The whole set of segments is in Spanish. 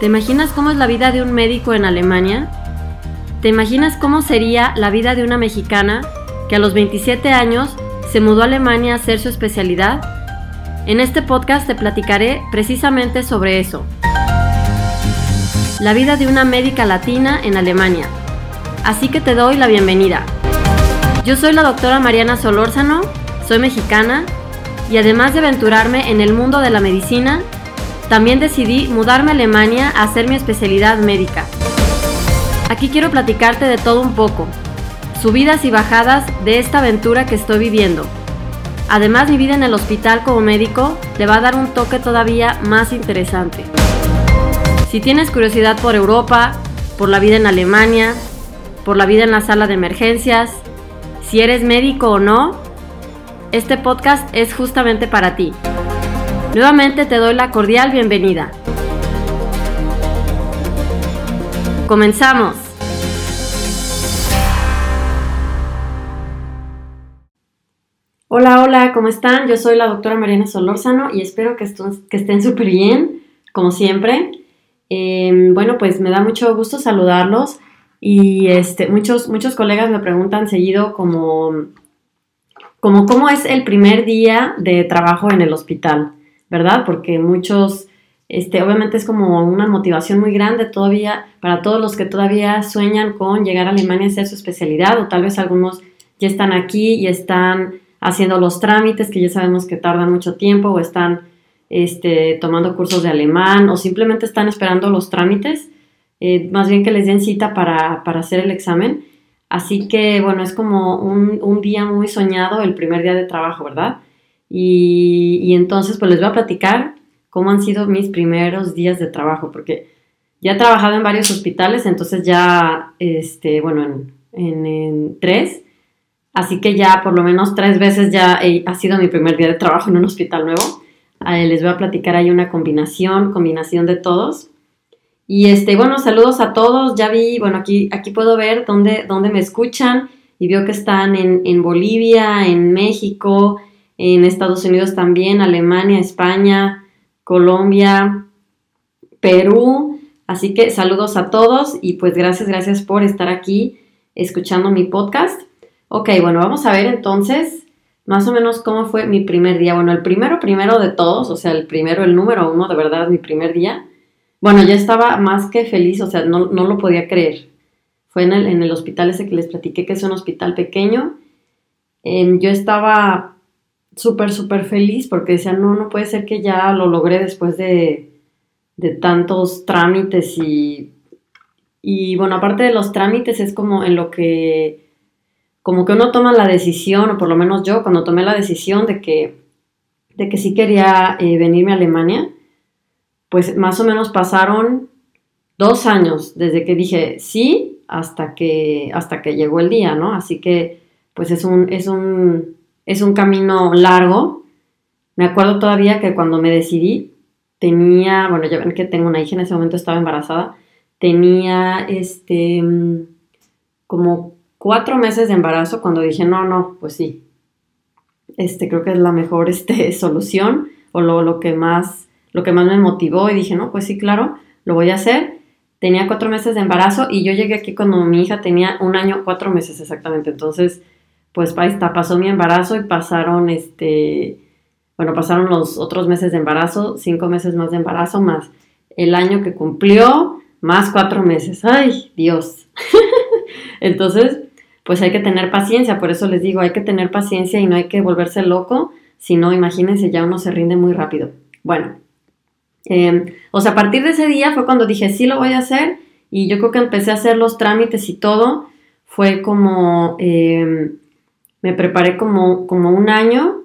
¿Te imaginas cómo es la vida de un médico en Alemania? ¿Te imaginas cómo sería la vida de una mexicana que a los 27 años se mudó a Alemania a hacer su especialidad? En este podcast te platicaré precisamente sobre eso. La vida de una médica latina en Alemania. Así que te doy la bienvenida. Yo soy la doctora Mariana Solórzano, soy mexicana y además de aventurarme en el mundo de la medicina, también decidí mudarme a Alemania a hacer mi especialidad médica. Aquí quiero platicarte de todo un poco, subidas y bajadas de esta aventura que estoy viviendo. Además, mi vida en el hospital como médico le va a dar un toque todavía más interesante. Si tienes curiosidad por Europa, por la vida en Alemania, por la vida en la sala de emergencias, si eres médico o no, este podcast es justamente para ti. Nuevamente te doy la cordial bienvenida. Comenzamos. Hola, hola, ¿cómo están? Yo soy la doctora Mariana Solórzano y espero que, estén súper bien, como siempre. Em, bueno, pues me da mucho gusto saludarlos y este, muchos, muchos colegas me preguntan seguido como, como cómo es el primer día de trabajo en el hospital. ¿Verdad? Porque muchos, este, obviamente es como una motivación muy grande todavía para todos los que todavía sueñan con llegar a Alemania a hacer su especialidad o tal vez algunos ya están aquí y están haciendo los trámites que ya sabemos que tardan mucho tiempo o están este, tomando cursos de alemán o simplemente están esperando los trámites, eh, más bien que les den cita para, hacer el examen. Así que bueno, es como un, un día muy soñado el primer día de trabajo, ¿verdad? Y, entonces, pues les voy a platicar cómo han sido mis primeros días de trabajo, porque ya he trabajado en varios hospitales, entonces ya, este, bueno, en, tres, así que ya por lo menos tres veces ya ha sido mi primer día de trabajo en un hospital nuevo. les voy a platicar ahí una combinación, combinación de todos. Y este, bueno, saludos a todos. Ya vi, bueno, aquí, aquí puedo ver dónde, dónde me escuchan y veo que están en, en Bolivia, en México, en Estados Unidos también, Alemania, España, Colombia, Perú. Así que saludos a todos y pues gracias, gracias por estar aquí escuchando mi podcast. Ok, bueno, vamos a ver entonces más o menos cómo fue mi primer día. Bueno, el primero, primero de todos, o sea, el primero, el número uno, de verdad, mi primer día. Bueno, ya estaba más que feliz, o sea, no, lo podía creer. Fue en el, en el, hospital ese que les platiqué, que es un hospital pequeño. Em, yo estaba súper, súper feliz porque decía, no, no puede ser que ya lo logré después de, de tantos trámites y, y bueno, aparte de los trámites es como en lo que, como que uno toma la decisión, o por lo menos yo, cuando tomé la decisión de que, de que sí quería eh, venirme a Alemania, pues más o menos pasaron dos años desde que dije sí hasta que, hasta que llegó el día, ¿no? Así que, pues es un, es un, es un camino largo. Me acuerdo todavía que cuando me decidí, tenía, bueno, ya ven que tengo una hija, en ese momento estaba embarazada, tenía este como cuatro meses de embarazo cuando dije, no, no, pues sí, este creo que es la mejor este, solución o lo, lo, que más, lo que más me motivó y dije, no, pues sí, claro, lo voy a hacer. Tenía cuatro meses de embarazo y yo llegué aquí cuando mi hija tenía un año, cuatro meses exactamente. Entonces, pues pasó mi embarazo y pasaron, este, bueno, pasaron los otros meses de embarazo, cinco meses más de embarazo, más el año que cumplió, más cuatro meses. ¡Ay, Dios! Entonces, pues hay que tener paciencia, por eso les digo, hay que tener paciencia y no hay que volverse loco, si no, imagínense, ya uno se rinde muy rápido. Bueno, em, o sea, a partir de ese día fue cuando dije, sí lo voy a hacer, y yo creo que empecé a hacer los trámites y todo, fue como... Em, me preparé como, como un año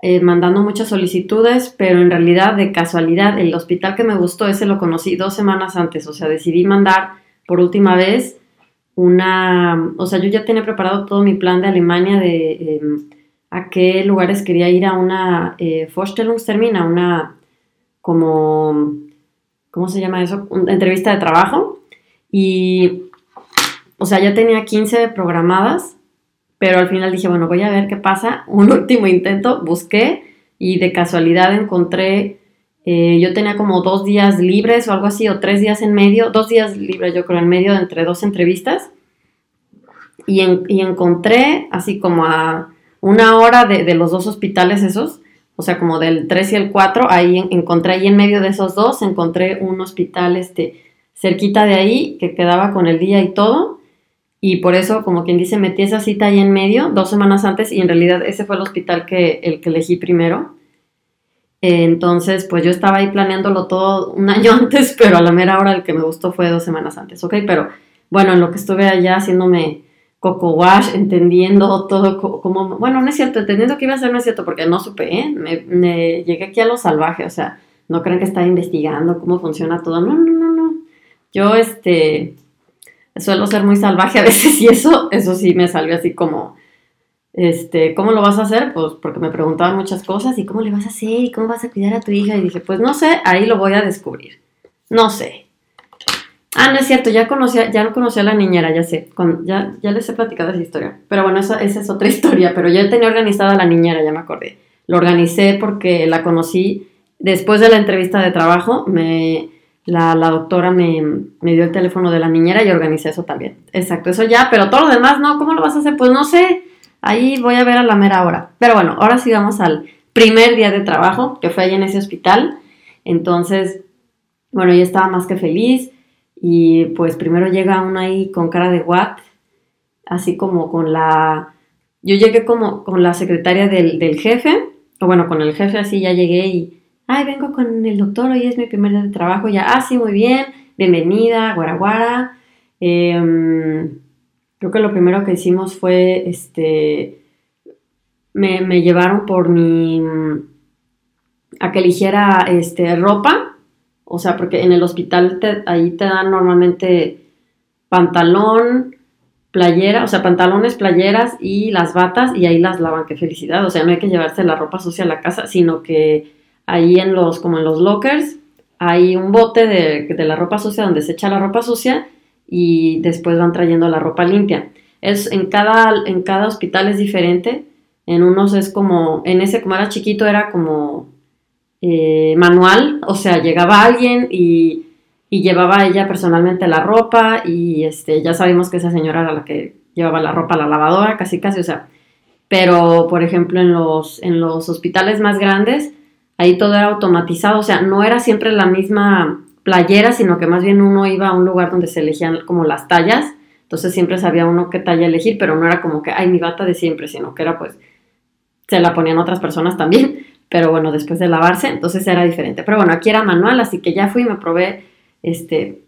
eh, mandando muchas solicitudes, pero en realidad de casualidad el hospital que me gustó ese lo conocí dos semanas antes, o sea, decidí mandar por última vez una, o sea, yo ya tenía preparado todo mi plan de Alemania de em, a qué lugares quería ir a una eh, a una como, ¿cómo se llama eso? Una entrevista de trabajo y, o sea, ya tenía 15 programadas pero al final dije, bueno, voy a ver qué pasa. Un último intento, busqué y de casualidad encontré Eh, yo tenía como dos días libres o algo así, o tres días en medio, dos días libres yo creo en medio entre dos entrevistas. Y, encontré así como a una hora de, los dos hospitales esos, o sea, como del 3 y el 4, ahí encontré ahí en medio de esos dos, encontré un hospital este, cerquita de ahí que quedaba con el día y todo. Y por eso, como quien dice, metí esa cita ahí en medio, dos semanas antes, y en realidad ese fue el hospital que, el que elegí primero. Entonces, pues yo estaba ahí planeándolo todo un año antes, pero a la mera hora el que me gustó fue dos semanas antes, ¿ok? Pero bueno, en lo que estuve allá haciéndome coco wash, entendiendo todo como, bueno, no es cierto, entendiendo que iba a ser, no es cierto, porque no supe, ¿eh? Me, llegué aquí a lo salvaje, o sea, no crean que estaba investigando cómo funciona todo, no, no, no, no. Yo, este, suelo ser muy salvaje a veces y eso, eso sí me salió así como este, ¿cómo lo vas a hacer? Pues porque me preguntaban muchas cosas y cómo le vas a hacer y cómo vas a cuidar a tu hija. Y dije, pues no sé, ahí lo voy a descubrir. No sé. Ah, no es cierto, ya conocía, ya conocí a la niñera, ya sé, ya, ya les he platicado esa historia. Pero bueno, esa, esa es otra historia, pero ya tenía organizada la niñera, ya me acordé. Lo organicé porque la conocí después de la entrevista de trabajo, me, la, la doctora me, me, dio el teléfono de la niñera y organicé eso también. Exacto, eso ya, pero todo lo demás, no, ¿cómo lo vas a hacer? Pues no sé. Ahí voy a ver a la mera hora. Pero bueno, ahora sí vamos al primer día de trabajo, que fue ahí en ese hospital. Entonces, bueno, yo estaba más que feliz. Y pues primero llega uno ahí con cara de what, así como con la... Yo llegué como con la secretaria del, jefe, o bueno, con el jefe así ya llegué y, ay, vengo con el doctor, hoy es mi primer día de trabajo, ya, ah, sí, muy bien, bienvenida, guaraguara. Eh, creo que lo primero que hicimos fue, este, me, llevaron por mi, a que eligiera, este, ropa, o sea, porque en el hospital ahí te dan normalmente pantalón, playera, o sea, pantalones, playeras y las batas y ahí las lavan, qué felicidad, o sea, no hay que llevarse la ropa sucia a la casa, sino que ahí en los, como en los lockers, hay un bote de, de la ropa sucia donde se echa la ropa sucia y después van trayendo la ropa limpia. Es en cada, en cada hospital es diferente. En unos es como, en ese como era chiquito era como eh, manual, o sea, llegaba alguien y, y, llevaba ella personalmente la ropa y este, ya sabemos que esa señora era la que llevaba la ropa a la lavadora, casi casi, o sea, pero por ejemplo en los, en los hospitales más grandes, ahí todo era automatizado, o sea, no era siempre la misma playera, sino que más bien uno iba a un lugar donde se elegían como las tallas, entonces siempre sabía uno qué talla elegir, pero no era como que, ay, mi bata de siempre, sino que era pues, se la ponían otras personas también, pero bueno, después de lavarse, entonces era diferente. Pero bueno, aquí era manual, así que ya fui me probé este,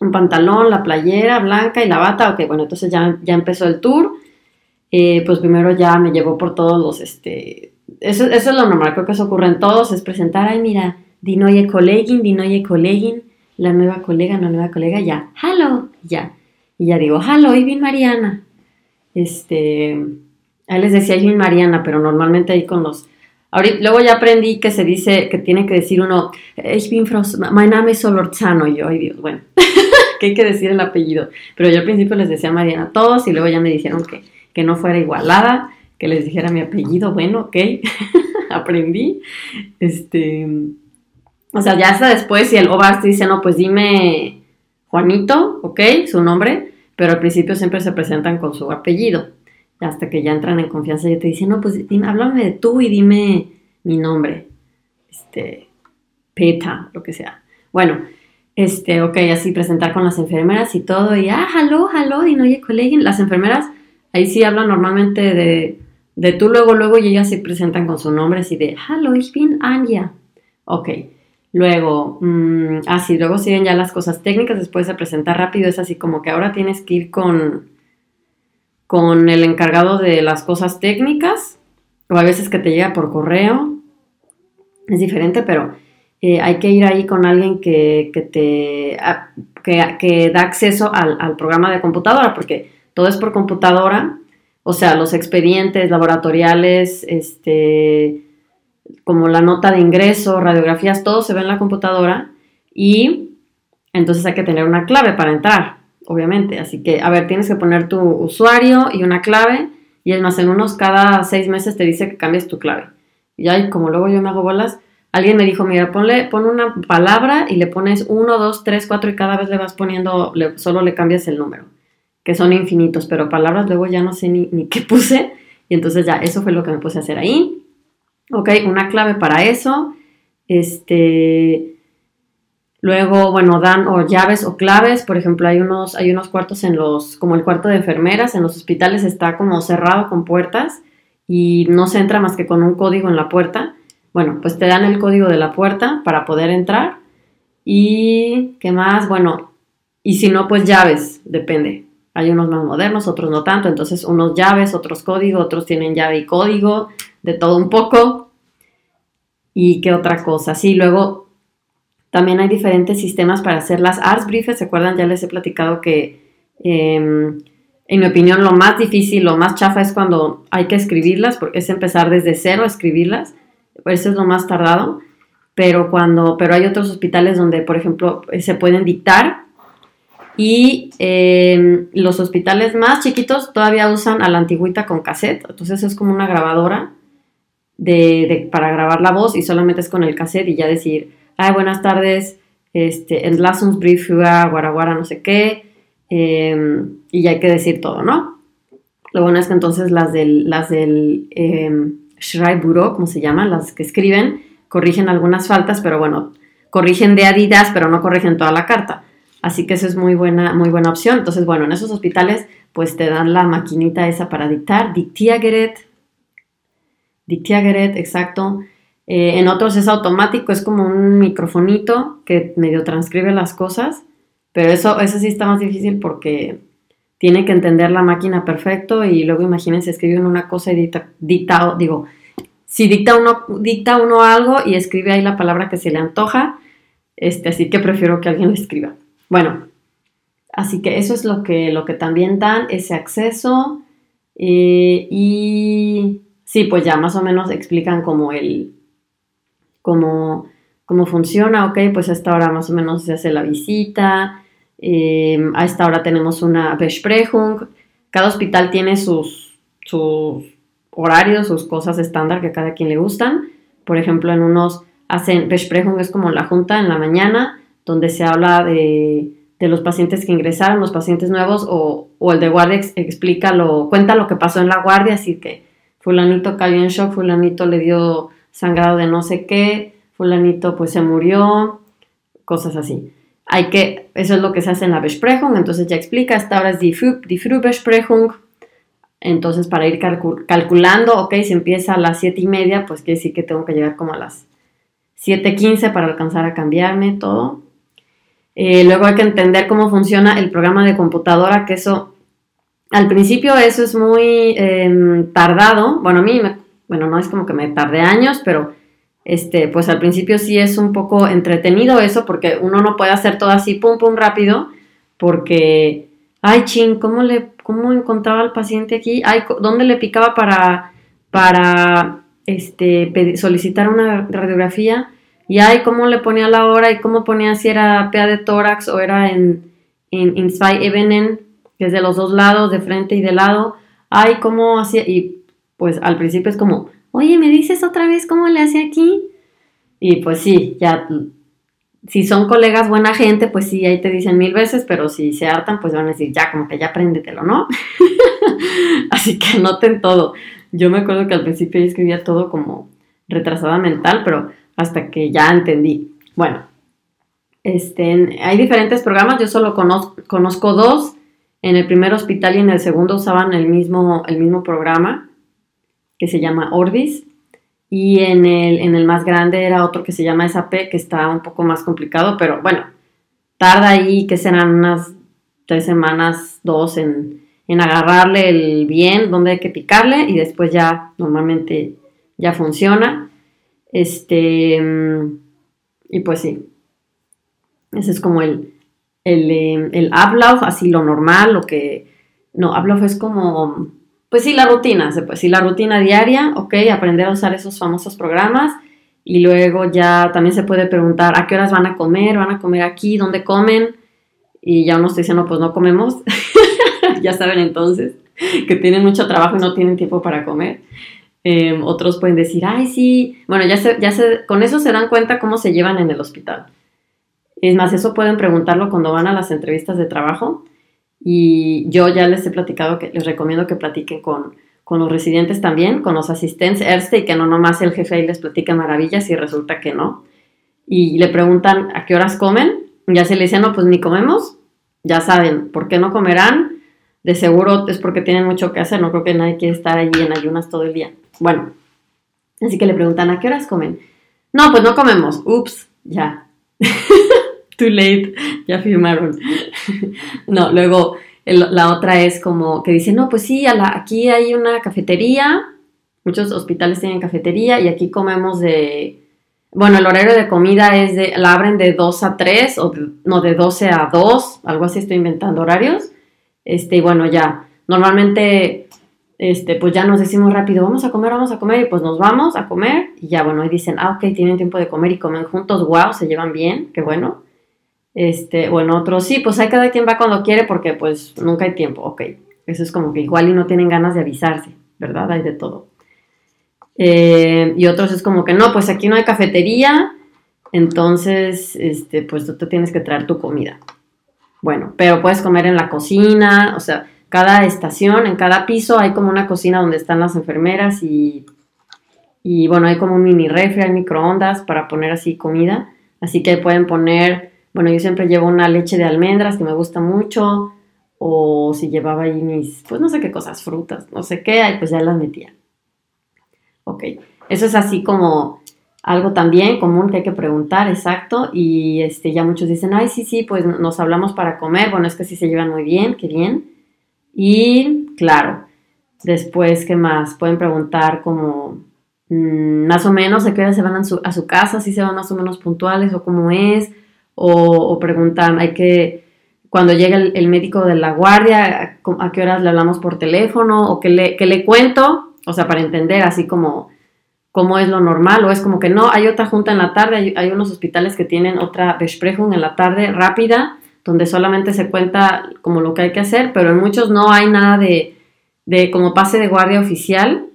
un pantalón, la playera blanca y la bata, ok, bueno, entonces ya, ya empezó el tour, eh, pues primero ya me llevó por todos los, este, eso, eso es lo normal, creo que eso ocurre en todos, es presentar, ay, mira, di neue Kollegin, di neue Kollegin, la nueva colega, la nueva colega, ya, hello, ya. Y ya digo, hello, ich bin Mariana. Este, ahí les decía, bin Mariana, pero normalmente ahí con los... Ahorita, luego ya aprendí que se dice, que tiene que decir uno, ich bin Frau, my name is Solorzano, y yo, ay Dios, bueno, que hay que decir el apellido. Pero yo al principio les decía Mariana a todos y luego ya me dijeron que, que no fuera igualada, que les dijera mi apellido, bueno, ok, aprendí. Este, o sea, ya hasta después, si el te dice, no, pues dime Juanito, ¿ok? Su nombre, pero al principio siempre se presentan con su apellido. Hasta que ya entran en confianza y te dicen, no, pues dime, háblame de tú y dime mi nombre. Este, Peta, lo que sea. Bueno, este, ok, así presentar con las enfermeras y todo, y ah, hello, hello, y no oye, colegio. Las enfermeras ahí sí hablan normalmente de, de tú, luego, luego, y ellas se presentan con su nombre, así de, hello, ich bin Anja. Ok. Luego, mmm, así, luego siguen ya las cosas técnicas, después de presentar rápido, es así como que ahora tienes que ir con, con el encargado de las cosas técnicas, o a veces que te llega por correo, es diferente, pero eh, hay que ir ahí con alguien que, te, que, da acceso al, al programa de computadora, porque todo es por computadora, o sea, los expedientes laboratoriales, este como la nota de ingreso, radiografías, todo se ve en la computadora y entonces hay que tener una clave para entrar, obviamente. Así que, a ver, tienes que poner tu usuario y una clave y es más, en unos cada seis meses te dice que cambies tu clave. Y ahí, como luego yo me hago bolas, alguien me dijo, mira, ponle, pon una palabra y le pones 1, 2, 3, 4 y cada vez le vas poniendo, solo le cambias el número, que son infinitos, pero palabras luego ya no sé ni, qué puse. Y entonces ya, eso fue lo que me puse a hacer ahí. Ok, una clave para eso. Este, Luego, bueno, dan o llaves o claves, por ejemplo, hay unos, hay unos cuartos en los, como el cuarto de enfermeras, en los hospitales está como cerrado con puertas y no se entra más que con un código en la puerta. Bueno, pues te dan el código de la puerta para poder entrar. Y, ¿qué más? Bueno, y si no, pues llaves, depende. Hay unos más modernos, otros no tanto. Entonces, unos llaves, otros código, otros tienen llave y código, de todo un poco. ¿Y qué otra cosa? Sí, luego también hay diferentes sistemas para hacer las arts briefs. ¿Se acuerdan? Ya les he platicado que, em, en mi opinión, lo más difícil, lo más chafa es cuando hay que escribirlas, porque es empezar desde cero a escribirlas. Eso es lo más tardado. Pero, cuando, pero hay otros hospitales donde, por ejemplo, se pueden dictar y em, los hospitales más chiquitos todavía usan a la antigüita con cassette. Entonces es como una grabadora de, para grabar la voz y solamente es con el cassette y ya decir, ay, buenas tardes, este, en Brief Guaraguara, no sé qué, em, y ya hay que decir todo, ¿no? Lo bueno es que entonces las del, las del eh, como se llama, las que escriben, corrigen algunas faltas, pero bueno, corrigen de Adidas, pero no corrigen toda la carta. Así que eso es muy buena, muy buena opción. Entonces, bueno, en esos hospitales, pues te dan la maquinita esa para dictar, Dictiageret, Dictiageret, exacto. Eh, en otros es automático, es como un microfonito que medio transcribe las cosas, pero eso, eso sí está más difícil porque tiene que entender la máquina perfecto y luego imagínense, escriben una cosa y dicta, dicta digo, si dicta uno, dicta uno algo y escribe ahí la palabra que se le antoja, este, así que prefiero que alguien lo escriba. Bueno, así que eso es lo que, lo que también dan, ese acceso. Eh, y sí, pues ya más o menos explican como el, cómo, cómo funciona, ok, pues a esta hora más o menos se hace la visita, em, a esta hora tenemos una Besprechung, cada hospital tiene sus, sus horarios, sus cosas estándar que a cada quien le gustan, por ejemplo, en unos hacen Besprechung es como la junta en la mañana, donde se habla de, de los pacientes que ingresaron, los pacientes nuevos, o, o el de guardia explica lo, cuenta lo que pasó en la guardia, así que fulanito cayó en shock, fulanito le dio sangrado de no sé qué, fulanito pues se murió, cosas así. Hay que, eso es lo que se hace en la Besprechung, entonces ya explica, esta hora es die, Frühbesprechung, entonces para ir calculando, ok, si empieza a las 7 y media, pues quiere decir que tengo que llegar como a las 7.15 para alcanzar a cambiarme todo. Eh, luego hay que entender cómo funciona el programa de computadora, que eso, al principio eso es muy em, tardado, bueno, a mí me bueno, no es como que me tardé años, pero este, pues al principio sí es un poco entretenido eso, porque uno no puede hacer todo así, pum, pum, rápido, porque, ay, ching, ¿cómo, le, cómo encontraba al paciente aquí? Ay, ¿dónde le picaba para, para este, solicitar una radiografía? Y ay, ¿cómo le ponía la hora y cómo ponía si era PA de tórax o era en, en, en Ebenen, que es de los dos lados, de frente y de lado? Ay, ¿cómo hacía? Y pues al principio es como, oye, ¿me dices otra vez cómo le hace aquí? Y pues sí, ya, si son colegas buena gente, pues sí, ahí te dicen mil veces, pero si se hartan, pues van a decir, ya, como que ya apréndetelo, ¿no? Así que anoten todo. Yo me acuerdo que al principio yo escribía todo como retrasada mental, pero hasta que ya entendí. Bueno, este, hay diferentes programas, yo solo conozco, dos. En el primer hospital y en el segundo usaban el mismo, el mismo programa que se llama Orbis. Y en el, en el más grande era otro que se llama SAP, que está un poco más complicado, pero bueno, tarda ahí que serán unas tres semanas, dos en, en agarrarle el bien, donde hay que picarle y después ya normalmente ya funciona. Este, y pues sí, ese es como el, el, el así lo normal, lo que, no, Ablauf es como pues sí, la rutina, pues sí, la rutina diaria, ok, aprender a usar esos famosos programas y luego ya también se puede preguntar a qué horas van a comer, van a comer aquí, dónde comen y ya uno está diciendo, pues no comemos, ya saben entonces que tienen mucho trabajo y no tienen tiempo para comer. Em, otros pueden decir, ay, sí, bueno, ya se, ya se, con eso se dan cuenta cómo se llevan en el hospital. Es más, eso pueden preguntarlo cuando van a las entrevistas de trabajo. Y yo ya les he platicado que les recomiendo que platiquen con, con los residentes también, con los asistentes ERSTE y que no nomás el jefe ahí les platique maravillas y resulta que no. Y le preguntan a qué horas comen. Ya se le dicen, no, pues ni comemos. Ya saben, ¿por qué no comerán? De seguro es porque tienen mucho que hacer. No creo que nadie quiera estar allí en ayunas todo el día. Bueno, así que le preguntan, ¿a qué horas comen? No, pues no comemos. Ups, ya. too late, ya firmaron. no, luego la otra es como que dice, no, pues sí, aquí hay una cafetería, muchos hospitales tienen cafetería y aquí comemos de, bueno, el horario de comida es de, la abren de 2 a 3 o no, de 12 a 2, algo así estoy inventando horarios. Este, y bueno, ya, normalmente, este, pues ya nos decimos rápido, vamos a comer, vamos a comer, y pues nos vamos a comer, y ya, bueno, ahí dicen, ah, ok, tienen tiempo de comer y comen juntos, wow, se llevan bien, qué bueno. Este, bueno, otros sí, pues hay cada quien va cuando quiere porque pues nunca hay tiempo, ok. Eso es como que igual y no tienen ganas de avisarse, ¿verdad? Hay de todo. Eh, y otros es como que no, pues aquí no hay cafetería, entonces, este, pues tú te tienes que traer tu comida. Bueno, pero puedes comer en la cocina, o sea, cada estación, en cada piso hay como una cocina donde están las enfermeras y, y bueno, hay como un mini refri, hay microondas para poner así comida, así que pueden poner bueno, yo siempre llevo una leche de almendras que me gusta mucho, o si llevaba ahí mis, pues no sé qué cosas, frutas, no sé qué, ahí pues ya las metía. Ok, eso es así como algo también común que hay que preguntar, exacto, y este, ya muchos dicen, ay, sí, sí, pues nos hablamos para comer, bueno, es que sí se llevan muy bien, qué bien. Y claro, después, ¿qué más? Pueden preguntar como mm, más o menos de qué hora se van a su, a su casa, si se van más o menos puntuales o cómo es, o, preguntan, hay que, cuando llega el, médico de la guardia, a, qué horas le hablamos por teléfono o qué le, le cuento, o sea, para entender así como cómo es lo normal, o es como que no, hay otra junta en la tarde, hay, unos hospitales que tienen otra Besprechung en la tarde rápida, donde solamente se cuenta como lo que hay que hacer, pero en muchos no hay nada de, de como pase de guardia oficial.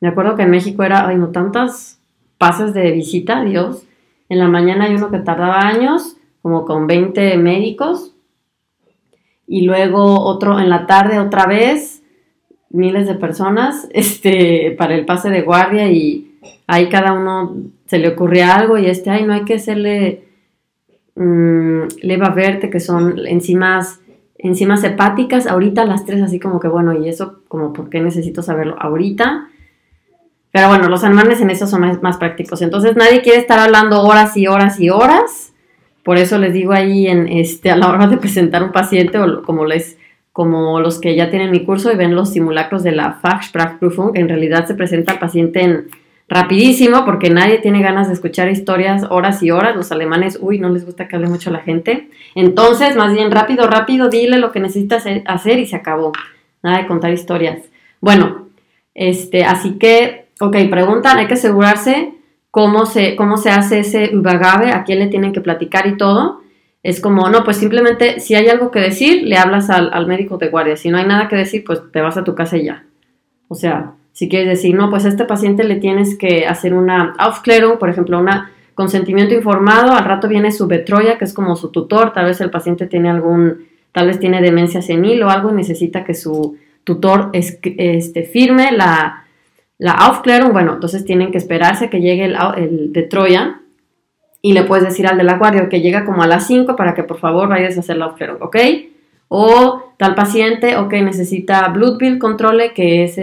Me acuerdo que en México era, ay, no tantas pases de visita, Dios, en la mañana hay uno que tardaba años, como con 20 médicos. Y luego otro en la tarde otra vez, miles de personas, este, para el pase de guardia y ahí cada uno se le ocurría algo y este, ay, no hay que hacerle um, leva verte, que son enzimas, enzimas hepáticas, ahorita las tres así como que bueno, y eso como por qué necesito saberlo ahorita. Pero bueno, los alemanes en eso son más, prácticos. Entonces nadie quiere estar hablando horas y horas y horas. Por eso les digo ahí en, este, a la hora de presentar un paciente o como les como los que ya tienen mi curso y ven los simulacros de la Fachsprachprüfung, en realidad se presenta al paciente en, rapidísimo porque nadie tiene ganas de escuchar historias horas y horas. Los alemanes, uy, no les gusta que hable mucho la gente. Entonces, más bien rápido, rápido, dile lo que necesitas hacer y se acabó. Nada de contar historias. Bueno, este, así que Ok, preguntan, hay que asegurarse cómo se, cómo se hace ese ubagabe, a quién le tienen que platicar y todo. Es como, no, pues simplemente si hay algo que decir, le hablas al, médico de guardia. Si no hay nada que decir, pues te vas a tu casa y ya. O sea, si quieres decir, no, pues a este paciente le tienes que hacer una Aufklärung, por ejemplo, una consentimiento informado, al rato viene su betroya, que es como su tutor, tal vez el paciente tiene algún, tal vez tiene demencia senil o algo y necesita que su tutor este, firme la, la Aufklärung, bueno, entonces tienen que esperarse que llegue el, de Troya y le puedes decir al de la guardia que llega como a las 5 para que por favor vayas a hacer la Aufklärung, ¿ok? O tal paciente, ok, necesita Blood Bill Control, que es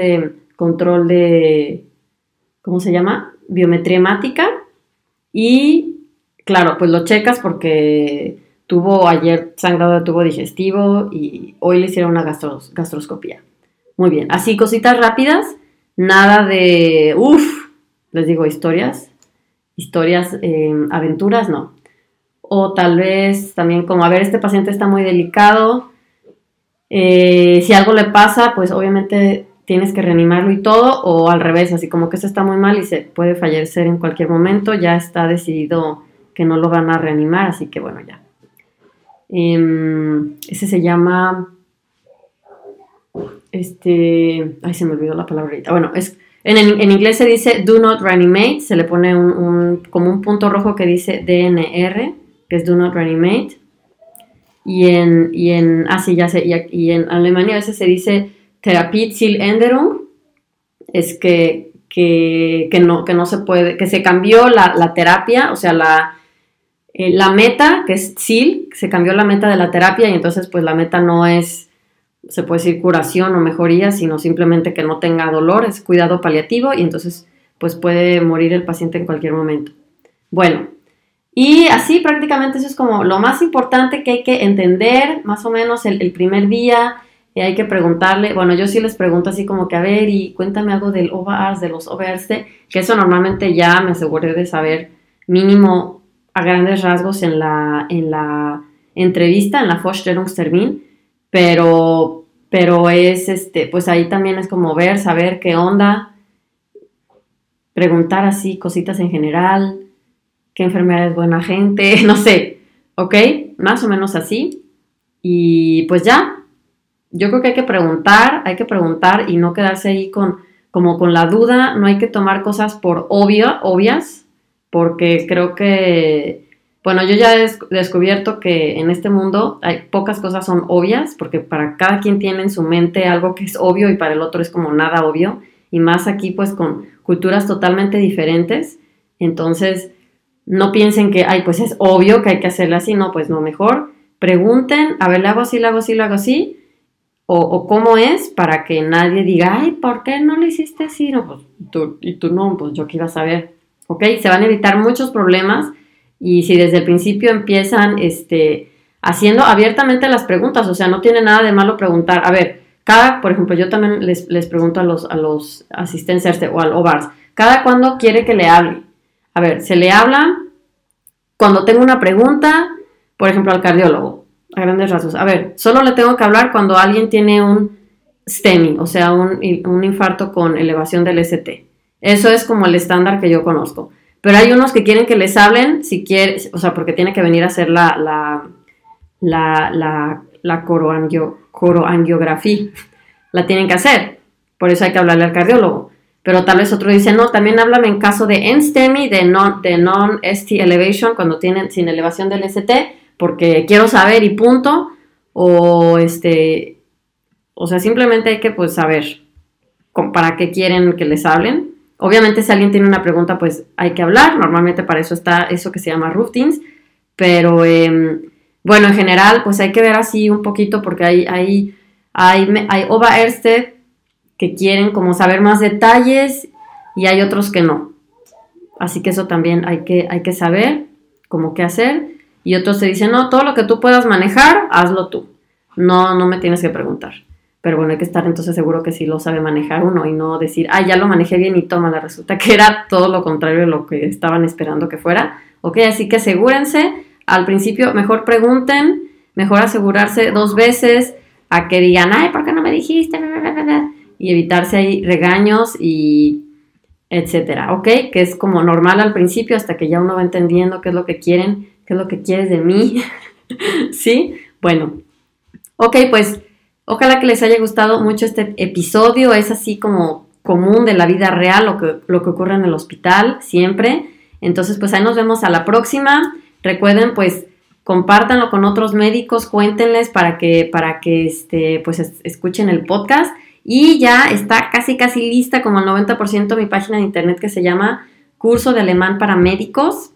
control de, ¿cómo se llama? Biometría hemática. Y claro, pues lo checas porque tuvo ayer sangrado de tubo digestivo y hoy le hicieron una gastroscopía. Muy bien, así cositas rápidas Nada de, uff, les digo, historias, historias, em, aventuras, no. O tal vez también como, a ver, este paciente está muy delicado, eh, si algo le pasa, pues obviamente tienes que reanimarlo y todo, o al revés, así como que eso está muy mal y se puede fallecer en cualquier momento, ya está decidido que no lo van a reanimar, así que bueno, ya. Em, ese se llama este, ay, se me olvidó la palabra. Bueno, es, En, en, inglés se dice do not reanimate, se le pone un, como un punto rojo que dice DNR, que es do not reanimate. Y en, y en, ah, sí, ya sé, y, en Alemania a veces se dice Änderung, es que, que, que, no, que no se puede, que se cambió la, la terapia, o sea, la, eh, la meta, que es Ziel, se cambió la meta de la terapia y entonces pues la meta no es se puede decir curación o mejoría, sino simplemente que no tenga dolor, es cuidado paliativo y entonces pues puede morir el paciente en cualquier momento. Bueno, y así prácticamente eso es como lo más importante que hay que entender, más o menos el, primer día, y hay que preguntarle, bueno, yo sí les pregunto así como que, a ver, y cuéntame algo del OVARS, de los OVARS, que eso normalmente ya me aseguré de saber mínimo a grandes rasgos en la, en la entrevista, en la Vorstellungstermin, pero, pero es, este, pues ahí también es como ver, saber qué onda, preguntar así cositas en general, qué enfermedad es buena gente, no sé, ¿ok? Más o menos así. Y pues ya, yo creo que hay que preguntar, hay que preguntar y no quedarse ahí con, como con la duda, no hay que tomar cosas por obvio, obvias, porque creo que bueno, yo ya he descubierto que en este mundo hay pocas cosas son obvias, porque para cada quien tiene en su mente algo que es obvio y para el otro es como nada obvio, y más aquí pues con culturas totalmente diferentes. Entonces, no piensen que, ay, pues es obvio que hay que hacerlo así, no, pues no, mejor pregunten, a ver, le hago así, le hago así, le hago así, o, o, cómo es para que nadie diga, ay, ¿por qué no lo hiciste así? No, pues tú, y tú no, pues yo quiero saber, ¿ok? Se van a evitar muchos problemas y si desde el principio empiezan este, haciendo abiertamente las preguntas, o sea, no tiene nada de malo preguntar, a ver, cada, por ejemplo, yo también les, pregunto a los, a los asistentes o al OVARS, ¿cada cuándo quiere que le hable? A ver, se le habla cuando tengo una pregunta, por ejemplo, al cardiólogo, a grandes rasgos. A ver, solo le tengo que hablar cuando alguien tiene un STEMI, o sea, un, un infarto con elevación del ST. Eso es como el estándar que yo conozco. Pero hay unos que quieren que les hablen, si quiere, o sea, porque tiene que venir a hacer la, la, la, la, la coroangiografía. La tienen que hacer. Por eso hay que hablarle al cardiólogo. Pero tal vez otro dice, no, también háblame en caso de NSTEMI, de non, de non-ST elevation, cuando tienen sin elevación del ST, porque quiero saber y punto. O este, o sea, simplemente hay que pues saber para qué quieren que les hablen Obviamente si alguien tiene una pregunta, pues hay que hablar. Normalmente para eso está eso que se llama routines. Pero em, bueno, en general, pues hay que ver así un poquito porque hay, hay, hay, hay OVA que quieren como saber más detalles y hay otros que no. Así que eso también hay que, hay que saber cómo qué hacer. Y otros se dicen, no, todo lo que tú puedas manejar, hazlo tú. No, no me tienes que preguntar. Pero bueno, hay que estar entonces seguro que sí lo sabe manejar uno y no decir, ah, ya lo manejé bien y toma, la resulta que era todo lo contrario de lo que estaban esperando que fuera. Ok, así que asegúrense, al principio mejor pregunten, mejor asegurarse dos veces a que digan, ay, ¿por qué no me dijiste? Y evitarse ahí regaños y etcétera, ¿ok? Que es como normal al principio hasta que ya uno va entendiendo qué es lo que quieren, qué es lo que quieres de mí, ¿sí? Bueno, ok, pues Ojalá que les haya gustado mucho este episodio. Es así como común de la vida real, lo que, lo que ocurre en el hospital, siempre. Entonces, pues ahí nos vemos a la próxima. Recuerden, pues, compártanlo con otros médicos, cuéntenles para que, para que este, pues, escuchen el podcast. Y ya está casi, casi lista, como el 90% mi página de internet que se llama Curso de Alemán para Médicos,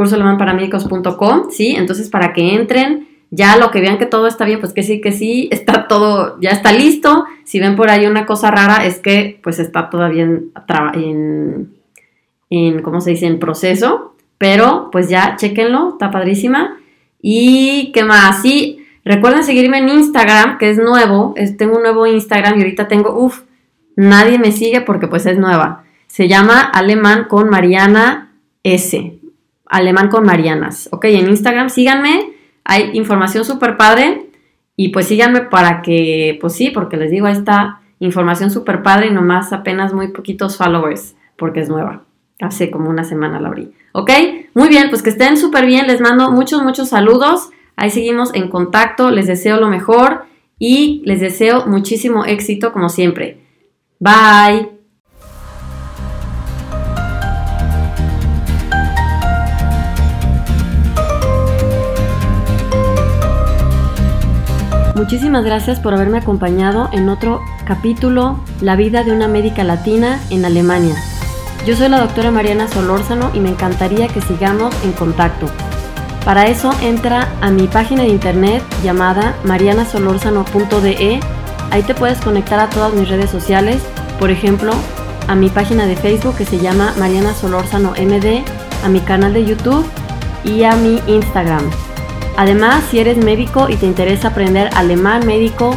cursoalemanparamédicos.com, ¿sí? Entonces, para que entren, ya lo que vean que todo está bien, pues que sí, que sí, está todo, ya está listo. Si ven por ahí una cosa rara, es que pues está todavía en, en, ¿cómo se dice?, en proceso. Pero pues ya, chéquenlo, está padrísima. Y qué más, sí, recuerden seguirme en Instagram, que es nuevo, tengo un nuevo Instagram y ahorita tengo, uff, nadie me sigue porque pues es nueva. Se llama Alemán con Mariana S. Alemán con Marianas. Ok, en Instagram síganme hay información súper padre y pues síganme para que, pues sí, porque les digo, ahí está información súper padre y nomás apenas muy poquitos followers porque es nueva. Hace como una semana la abrí. ¿Ok? Muy bien, pues que estén súper bien. Les mando muchos, muchos saludos. Ahí seguimos en contacto. Les deseo lo mejor y les deseo muchísimo éxito como siempre. Bye. Muchísimas gracias por haberme acompañado en otro capítulo, La vida de una médica latina en Alemania. Yo soy la doctora Mariana Solórzano y me encantaría que sigamos en contacto. Para eso entra a mi página de internet llamada marianasolórzano.de. Ahí te puedes conectar a todas mis redes sociales, por ejemplo, a mi página de Facebook que se llama Mariana Solórzano MD, a mi canal de YouTube y a mi Instagram. Además, si eres médico y te interesa aprender alemán médico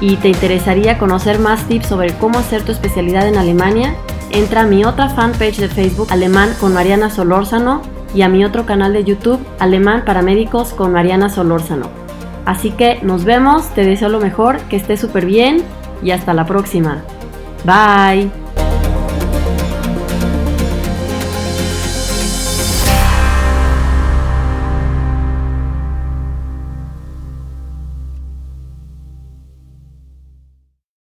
y te interesaría conocer más tips sobre cómo hacer tu especialidad en Alemania, entra a mi otra fanpage de Facebook Alemán con Mariana Solórzano y a mi otro canal de YouTube Alemán para Médicos con Mariana Solórzano. Así que nos vemos, te deseo lo mejor, que estés súper bien y hasta la próxima. Bye.